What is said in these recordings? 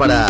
Para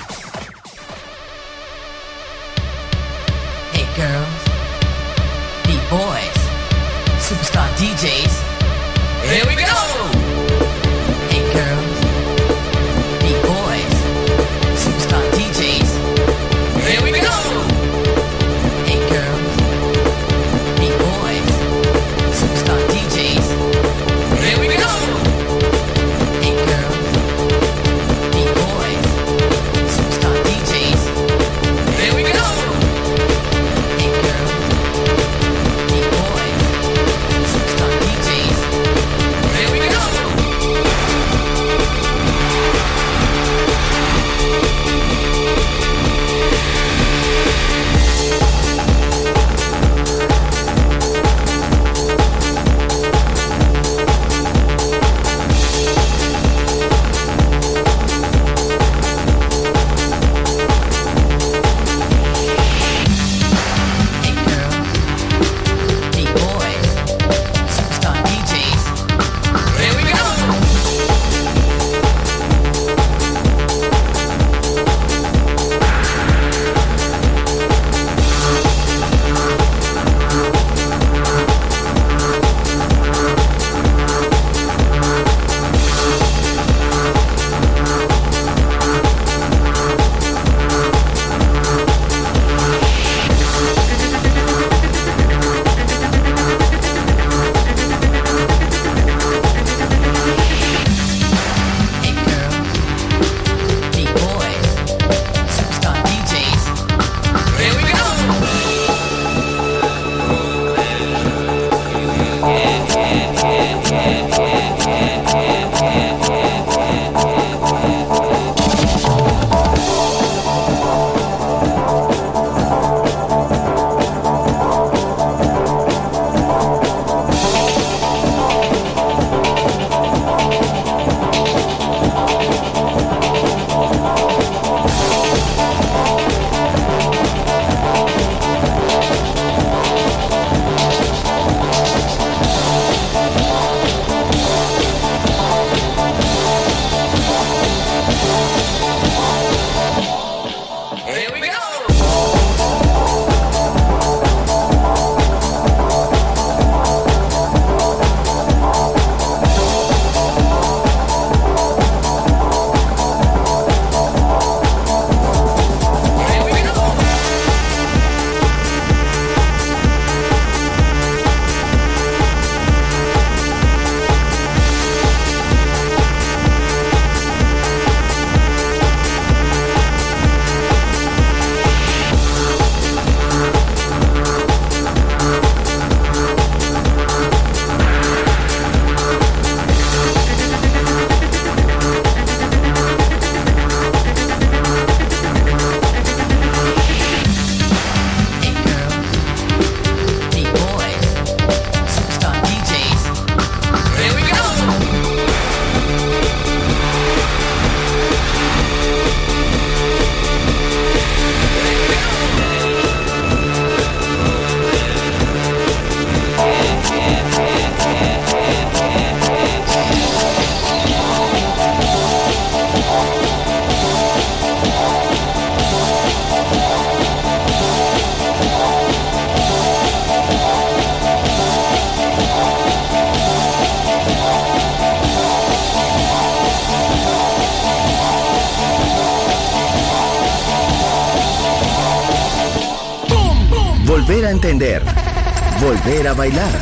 bailar.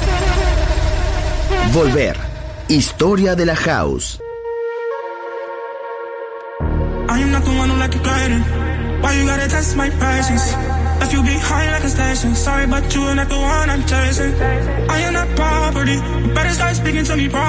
Volver. Historia de la house. I am not the one who like you gliding. Why you gotta test my patience? Left you behind like a station. Sorry, but you are not the one I'm chasing. I am not property. You better start speaking to me properly.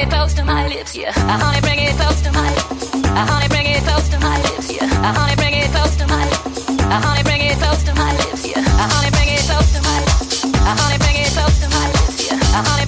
it close to my lips, yeah. I honey, bring it close to my lips. I honey, bring it close to my lips, yeah. I honey, bring it close to my lips. I honey, bring it close to my lips, yeah. I honey, bring it close to my lips. I honey, bring it close to my lips, yeah. I honey.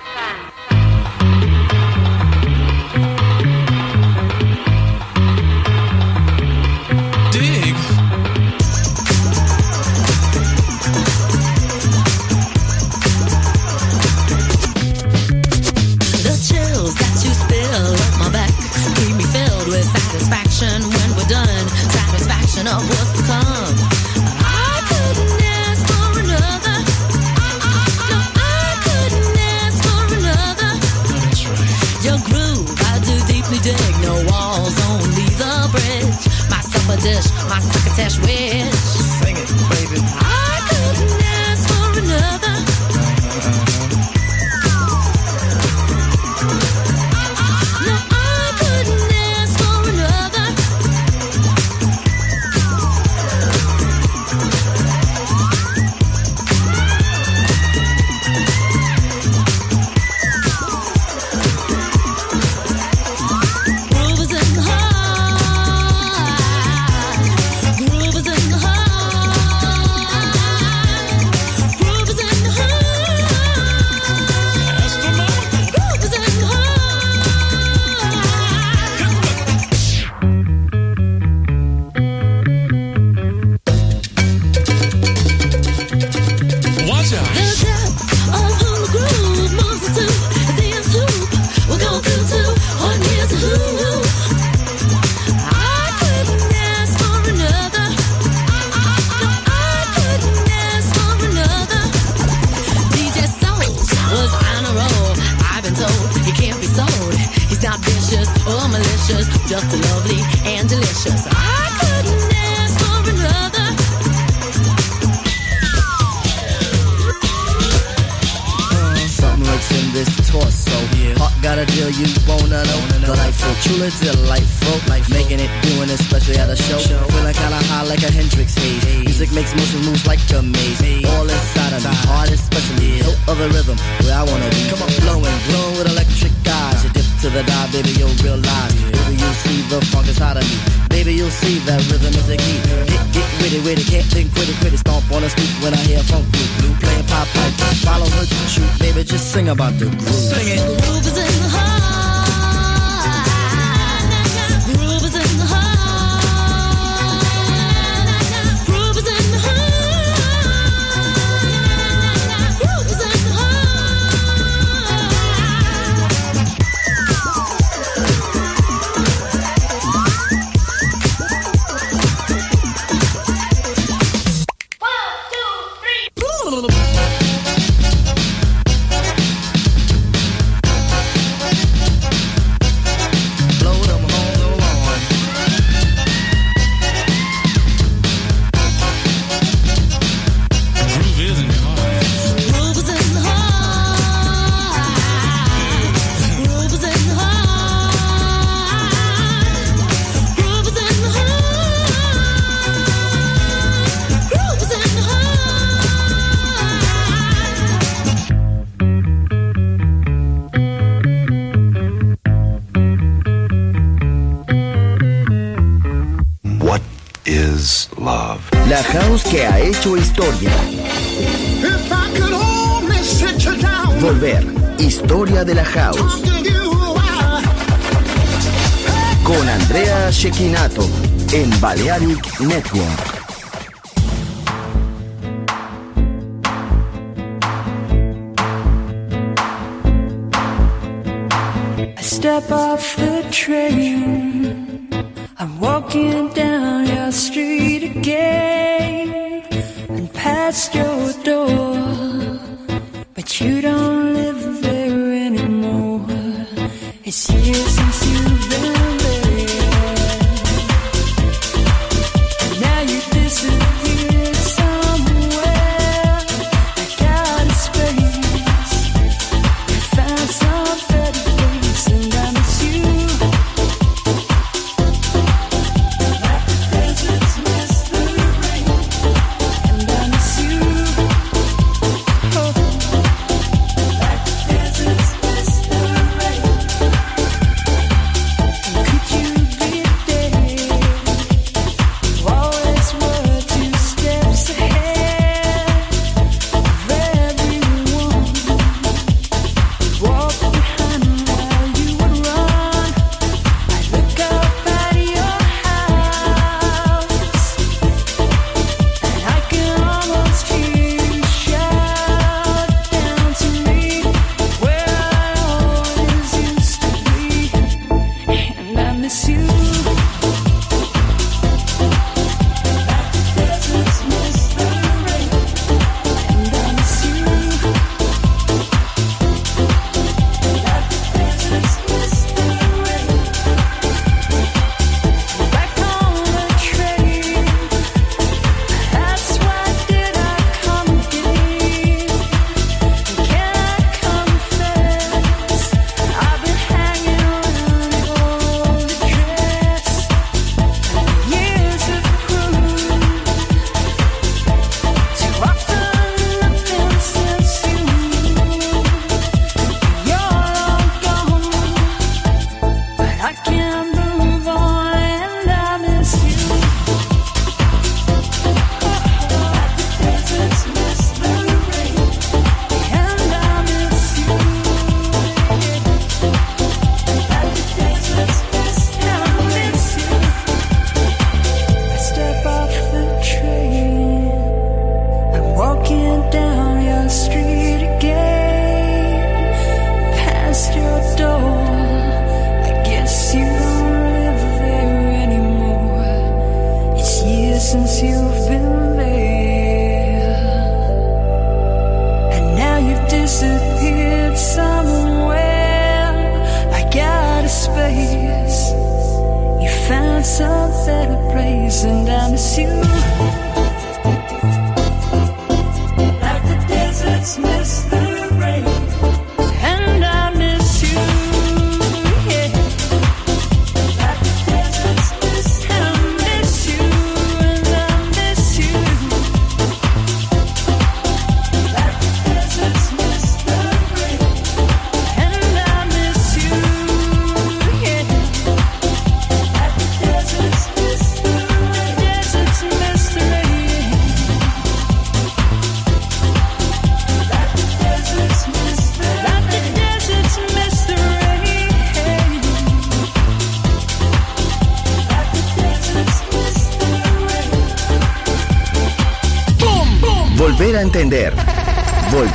come. I couldn't ask for another. No, I couldn't ask for another. Your groove, I do deeply dig. No walls, only the bridge. My supper dish, my succotash with. Delightful, truly delightful. Life folk, making it, doing it, especially at a show. Feeling kinda high like a Hendrix haze. Music makes motion moves like a maze. All inside of me, heart especially. Hilt of the rhythm, where I wanna be. Come on, flowing, glowing with electric eyes. You dip to the dive, baby, you'll realize. Baby, you'll see the funk inside of me. Baby, you'll see that rhythm is the key. Get, get witty, witty, can't think, quit it, quit it. Stomp on the street when I hear funk blue, blue playing pop pipe. Follow her to shoot, baby, just sing about the groove. Sing it. The groove is in the heart. La house que ha hecho historia. If I could only sit you down, Volver. Historia de la house. talk to you while Con Andrea Shekinato. En Balearic Network. I step off the train.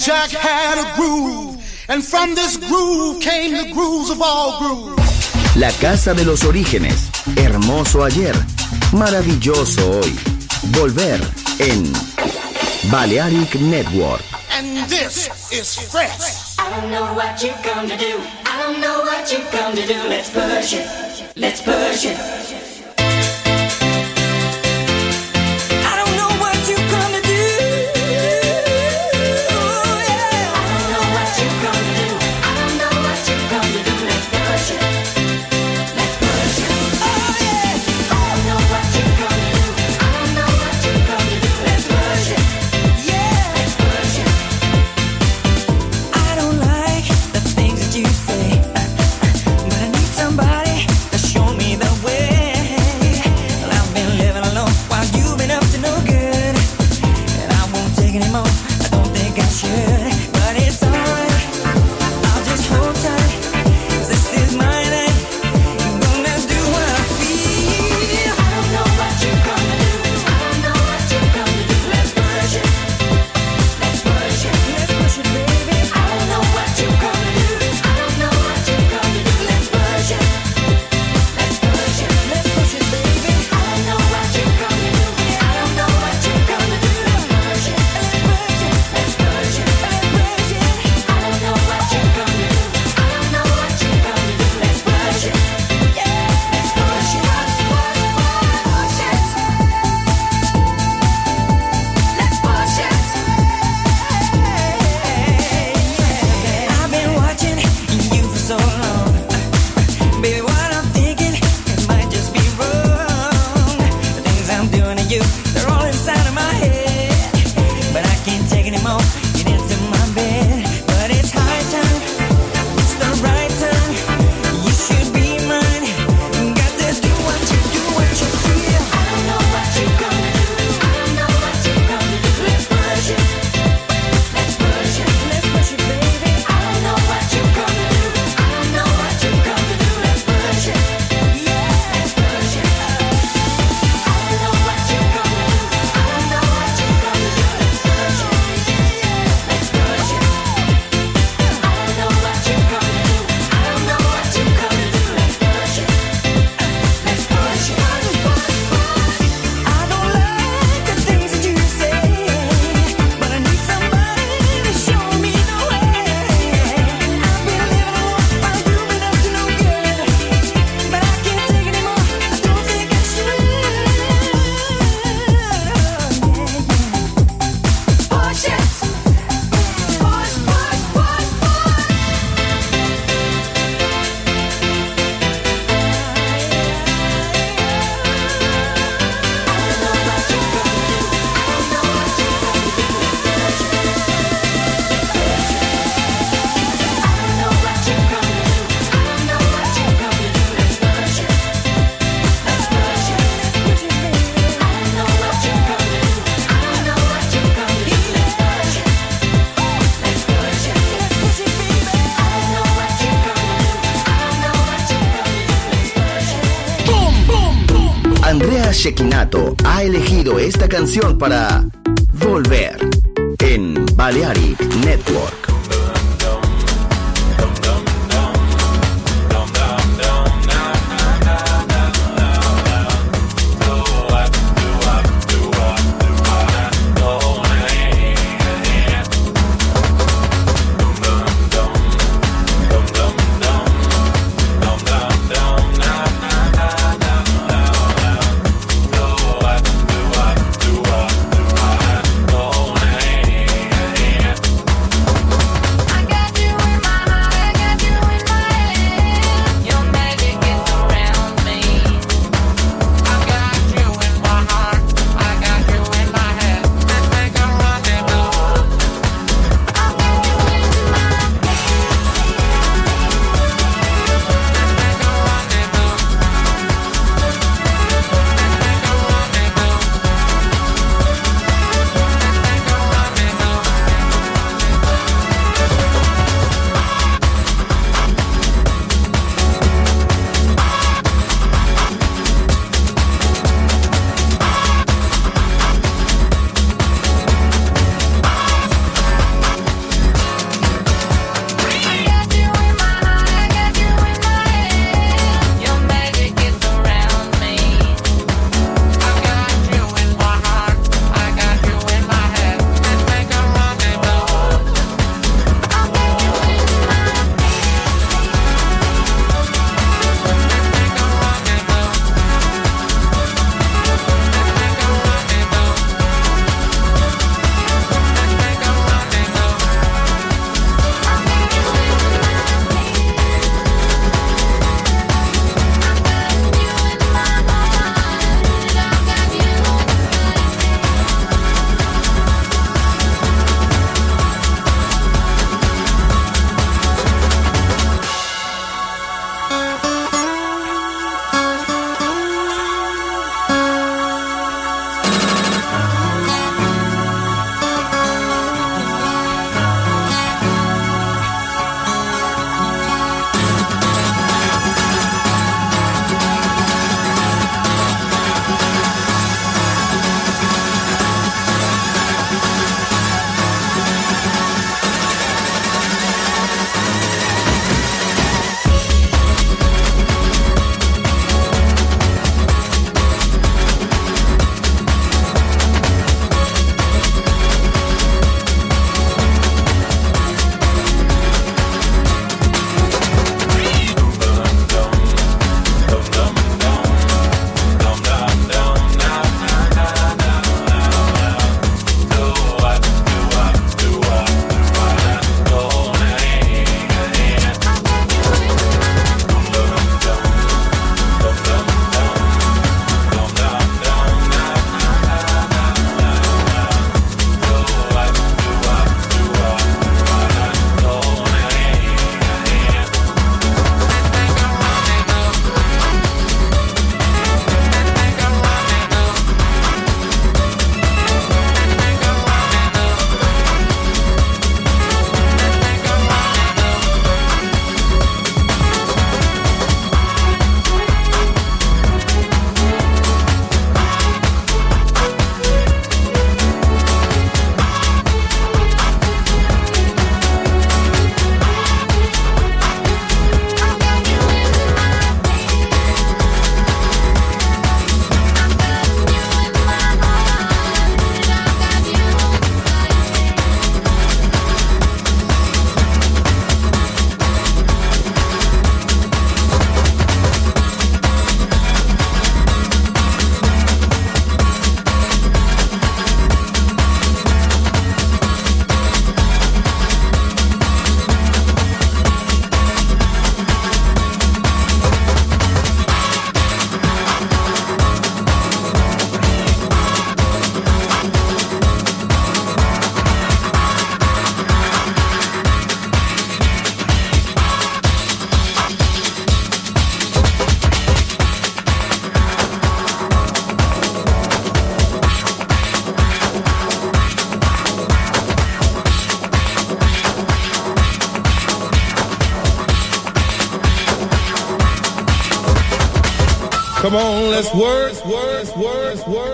Jack had a groove, and from this groove came the grooves of all grooves. La casa de los orígenes, hermoso ayer, maravilloso hoy. Volver en Balearic Network. And this is fresh. I don't know what you're come to do. I don't know what you're come to do. Let's push it. Let's push it. Shekinato ha elegido esta canción para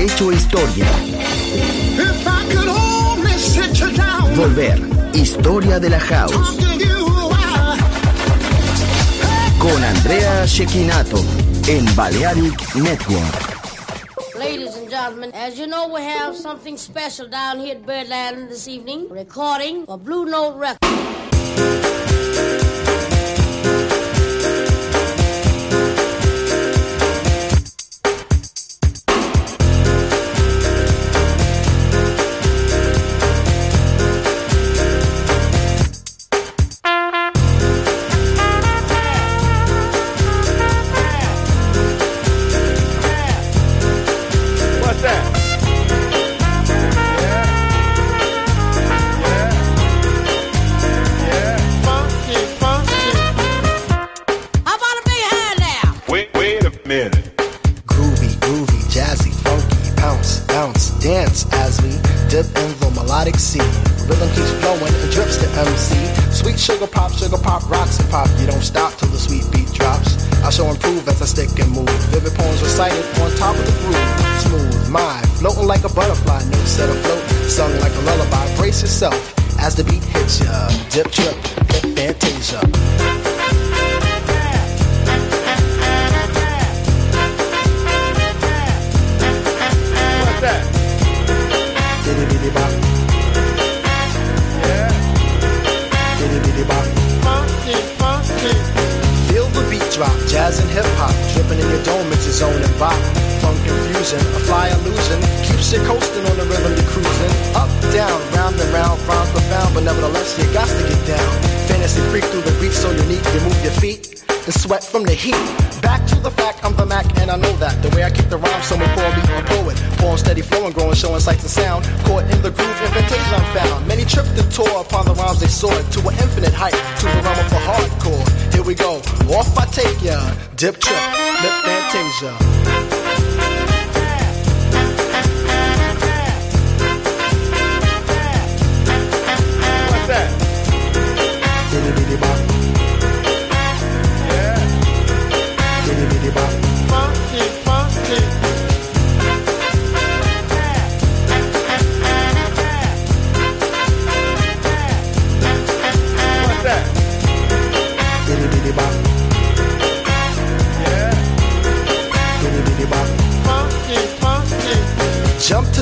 Hecho historia. Volver. Historia de la house. Con Andrea Shekinato en Balearic Network. Ladies gentlemen. As you know, we have something special down here at Birdland this evening. Recording for Blue Note Records. Yourself as the beat hits ya. Dip, trip, hip, fantasia. What's that? Bitty bitty bop. Bitty bitty bop. Funky, funky. Feel the beat drop, jazz and hip hop, dripping in your dome, it's a zone and bop. Funk confusion, a fly illusion, keeps you coasting on the rhythm you're cruising. Up, down, round and round, rhymes profound, but nevertheless you got to get down. Fantasy freak through the beat so unique, you move your feet and sweat from the heat. Back to the fact, I'm the Mac, and I know that. The way I kick the rhyme, someone call me a poet. Poem steady flowing, growing, showing sights and sound. Caught in the groove, invitation I'm found. Many tripped and tore upon the rhymes they soared to an infinite height, to the realm of the hardcore. Here we go, off I take ya. Dip trip, lip fantasia.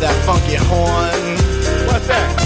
that funky horn. What's that?